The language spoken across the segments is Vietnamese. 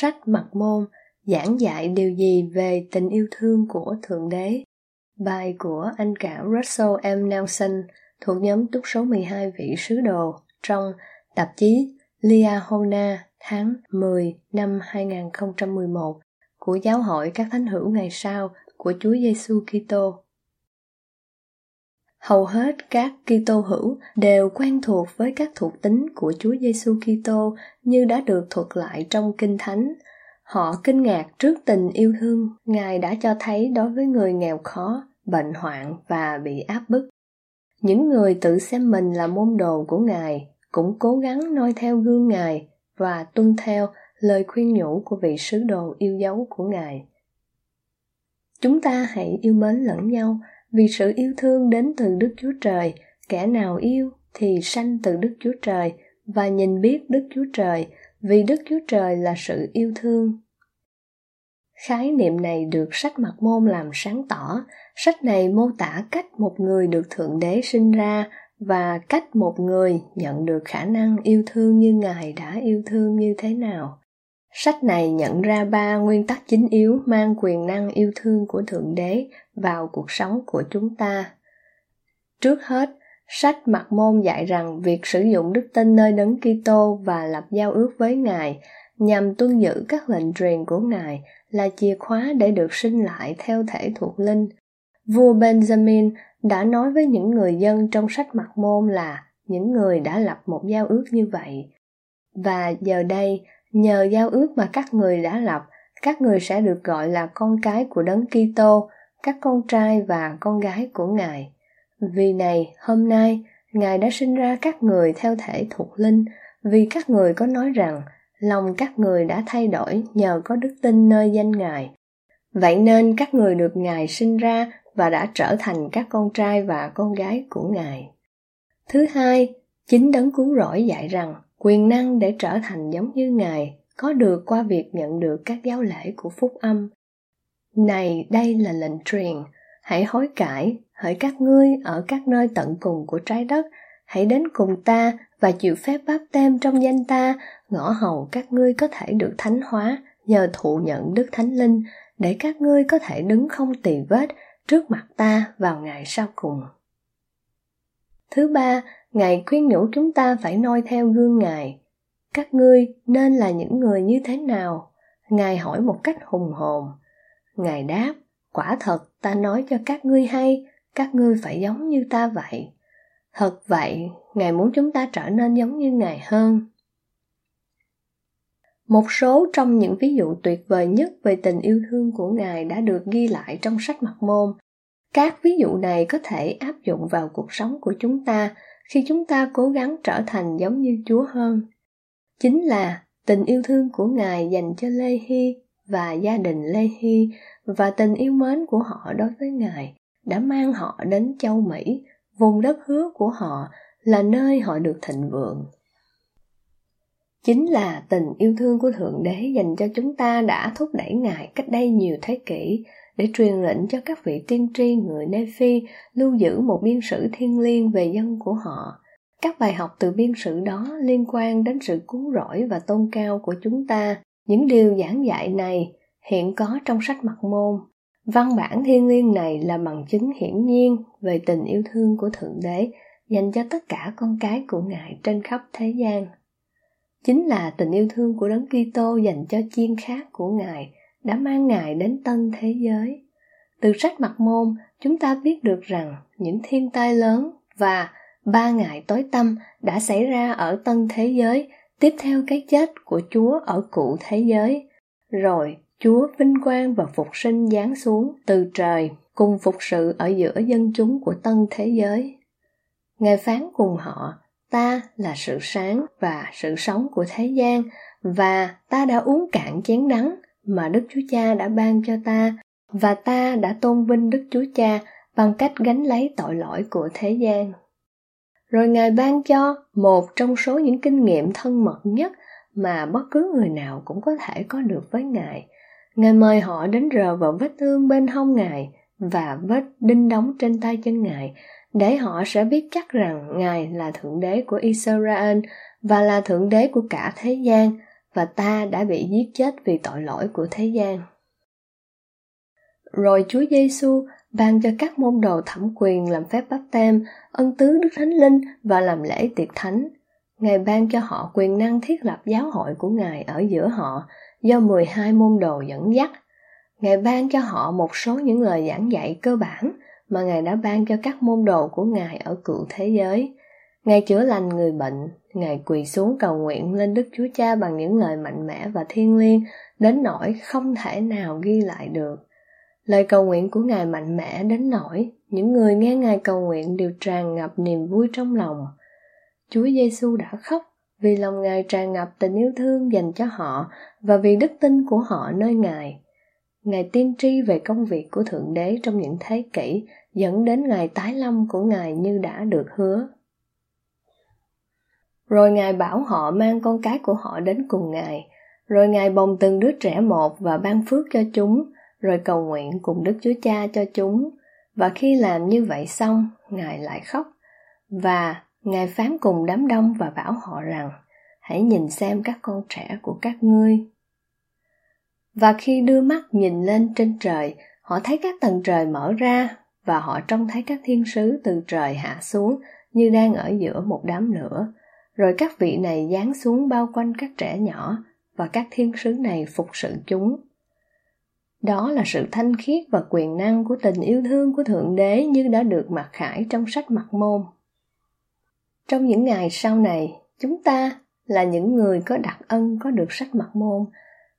Sách mặt môn, giảng dạy điều gì về tình yêu thương của Thượng Đế. Bài của anh cả Russell M. Nelson thuộc nhóm túc số 12 vị sứ đồ trong tạp chí Liahona tháng 10 năm 2011 của Giáo hội các thánh hữu ngày sau của Chúa Giêsu Kitô. Hầu hết các Kitô hữu đều quen thuộc với các thuộc tính của Chúa Giêsu Kitô như đã được thuật lại trong Kinh Thánh. Họ kinh ngạc trước tình yêu thương Ngài đã cho thấy đối với người nghèo khó, bệnh hoạn và bị áp bức. Những người tự xem mình là môn đồ của Ngài cũng cố gắng noi theo gương Ngài và tuân theo lời khuyên nhủ của vị sứ đồ yêu dấu của Ngài. Chúng ta hãy yêu mến lẫn nhau vì sự yêu thương đến từ Đức Chúa Trời, kẻ nào yêu thì sanh từ Đức Chúa Trời và nhìn biết Đức Chúa Trời, vì Đức Chúa Trời là sự yêu thương. Khái niệm này được sách mặt Môn làm sáng tỏ. Sách này mô tả cách một người được Thượng Đế sinh ra và cách một người nhận được khả năng yêu thương như Ngài đã yêu thương như thế nào. Sách này nhận ra ba nguyên tắc chính yếu mang quyền năng yêu thương của Thượng Đế vào cuộc sống của chúng ta. Trước hết, sách Mặc Môn dạy rằng việc sử dụng đức tin nơi đấng Kitô và lập giao ước với Ngài nhằm tuân giữ các lệnh truyền của Ngài là chìa khóa để được sinh lại theo thể thuộc linh. Vua Benjamin đã nói với những người dân trong sách Mặc Môn là những người đã lập một giao ước như vậy. Và giờ đây, Nhờ giao ước mà các người đã lập, các người sẽ được gọi là con cái của Đấng Kitô, các con trai và con gái của Ngài. Vì này, hôm nay, Ngài đã sinh ra các người theo thể thuộc linh, vì các người có nói rằng lòng các người đã thay đổi nhờ có đức tin nơi danh Ngài. Vậy nên các người được Ngài sinh ra và đã trở thành các con trai và con gái của Ngài. Thứ hai, chính đấng cứu rỗi dạy rằng quyền năng để trở thành giống như ngài, có được qua việc nhận được các giáo lễ của phúc âm. Này, đây là lệnh truyền. Hãy hối cải, hỡi các ngươi ở các nơi tận cùng của trái đất. Hãy đến cùng ta và chịu phép báp tem trong danh ta. Ngõ hầu các ngươi có thể được thánh hóa, nhờ thụ nhận đức thánh linh, để các ngươi có thể đứng không tỳ vết trước mặt ta vào ngày sau cùng. Thứ ba Ngài khuyên nhủ chúng ta phải noi theo gương Ngài. Các ngươi nên là những người như thế nào? Ngài hỏi một cách hùng hồn. Ngài đáp, quả thật ta nói cho các ngươi hay, các ngươi phải giống như ta vậy. Thật vậy, Ngài muốn chúng ta trở nên giống như Ngài hơn. Một số trong những ví dụ tuyệt vời nhất về tình yêu thương của Ngài đã được ghi lại trong sách mặt Môn. Các ví dụ này có thể áp dụng vào cuộc sống của chúng ta khi chúng ta cố gắng trở thành giống như Chúa hơn. Chính là tình yêu thương của Ngài dành cho Lê Hy và gia đình Lê Hy và tình yêu mến của họ đối với Ngài đã mang họ đến châu Mỹ, vùng đất hứa của họ là nơi họ được thịnh vượng. Chính là tình yêu thương của Thượng Đế dành cho chúng ta đã thúc đẩy Ngài cách đây nhiều thế kỷ để truyền lệnh cho các vị tiên tri người Nephi lưu giữ một biên sử thiên liêng về dân của họ. Các bài học từ biên sử đó liên quan đến sự cứu rỗi và tôn cao của chúng ta. Những điều giảng dạy này hiện có trong sách mặt Môn. Văn bản thiên liêng này là bằng chứng hiển nhiên về tình yêu thương của Thượng Đế, dành cho tất cả con cái của Ngài trên khắp thế gian. Chính là tình yêu thương của Đấng Kitô dành cho chiên khác của Ngài đã mang Ngài đến tân thế giới. Từ sách mặt môn, chúng ta biết được rằng những thiên tai lớn và ba ngày tối tâm đã xảy ra ở tân thế giới tiếp theo cái chết của Chúa ở cụ thế giới. Rồi Chúa vinh quang và phục sinh giáng xuống từ trời cùng phục sự ở giữa dân chúng của tân thế giới. Ngài phán cùng họ, ta là sự sáng và sự sống của thế gian, và ta đã uống cạn chén đắng mà Đức Chúa Cha đã ban cho ta, và ta đã tôn vinh Đức Chúa Cha bằng cách gánh lấy tội lỗi của thế gian. Rồi Ngài ban cho một trong số những kinh nghiệm thân mật nhất mà bất cứ người nào cũng có thể có được với Ngài. Ngài mời họ đến rờ vào vết thương bên hông Ngài và vết đinh đóng trên tay chân Ngài để họ sẽ biết chắc rằng Ngài là Thượng Đế của Israel và là Thượng Đế của cả thế gian và ta đã bị giết chết vì tội lỗi của thế gian. Rồi Chúa Giêsu ban cho các môn đồ thẩm quyền làm phép báp tem, ân tứ Đức Thánh Linh và làm lễ tiệc thánh. Ngài ban cho họ quyền năng thiết lập giáo hội của Ngài ở giữa họ do 12 môn đồ dẫn dắt. Ngài ban cho họ một số những lời giảng dạy cơ bản mà Ngài đã ban cho các môn đồ của Ngài ở cựu thế giới. Ngài chữa lành người bệnh, Ngài quỳ xuống cầu nguyện lên Đức Chúa Cha bằng những lời mạnh mẽ và thiêng liêng, đến nỗi không thể nào ghi lại được. Lời cầu nguyện của Ngài mạnh mẽ đến nỗi những người nghe Ngài cầu nguyện đều tràn ngập niềm vui trong lòng. Chúa Giêsu đã khóc vì lòng Ngài tràn ngập tình yêu thương dành cho họ và vì đức tin của họ nơi Ngài. Ngài tiên tri về công việc của Thượng Đế trong những thế kỷ dẫn đến ngày tái lâm của Ngài như đã được hứa. Rồi Ngài bảo họ mang con cái của họ đến cùng Ngài, rồi Ngài bồng từng đứa trẻ một và ban phước cho chúng, rồi cầu nguyện cùng Đức Chúa Cha cho chúng. Và khi làm như vậy xong, Ngài lại khóc. Và Ngài phán cùng đám đông và bảo họ rằng, hãy nhìn xem các con trẻ của các ngươi. Và khi đưa mắt nhìn lên trên trời, họ thấy các tầng trời mở ra và họ trông thấy các thiên sứ từ trời hạ xuống như đang ở giữa một đám lửa. Rồi các vị này giáng xuống bao quanh các trẻ nhỏ và các thiên sứ này phục sự chúng. Đó là sự thanh khiết và quyền năng của tình yêu thương của Thượng Đế như đã được mặc khải trong sách mặt môn. Trong những ngày sau này, chúng ta là những người có đặc ân có được sách mặt môn,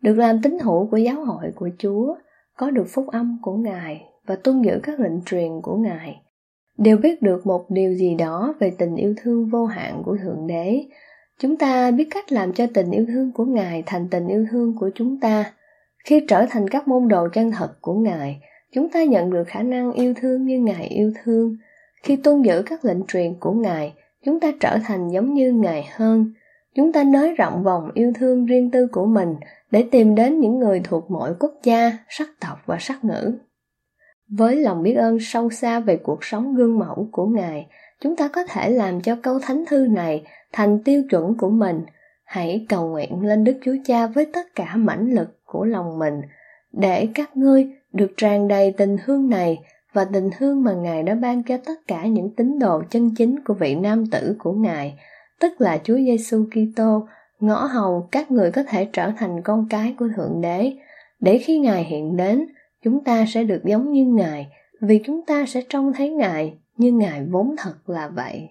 được làm tín hữu của giáo hội của Chúa, có được phúc âm của Ngài và tuân giữ các lệnh truyền của Ngài, đều biết được một điều gì đó về tình yêu thương vô hạn của Thượng Đế. Chúng ta biết cách làm cho tình yêu thương của Ngài thành tình yêu thương của chúng ta. Khi trở thành các môn đồ chân thật của Ngài, chúng ta nhận được khả năng yêu thương như Ngài yêu thương. Khi tuân giữ các lệnh truyền của Ngài, chúng ta trở thành giống như Ngài hơn. Chúng ta nới rộng vòng yêu thương riêng tư của mình để tìm đến những người thuộc mọi quốc gia, sắc tộc và sắc ngữ. Với lòng biết ơn sâu xa về cuộc sống gương mẫu của Ngài, chúng ta có thể làm cho câu thánh thư này thành tiêu chuẩn của mình. Hãy cầu nguyện lên Đức Chúa Cha với tất cả mãnh lực của lòng mình, để các ngươi được tràn đầy tình thương này và tình thương mà Ngài đã ban cho tất cả những tín đồ chân chính của vị nam tử của Ngài, tức là Chúa Giêsu Kitô, ngõ hầu các người có thể trở thành con cái của Thượng Đế, để khi Ngài hiện đến, chúng ta sẽ được giống như Ngài, vì chúng ta sẽ trông thấy Ngài như Ngài vốn thật là vậy.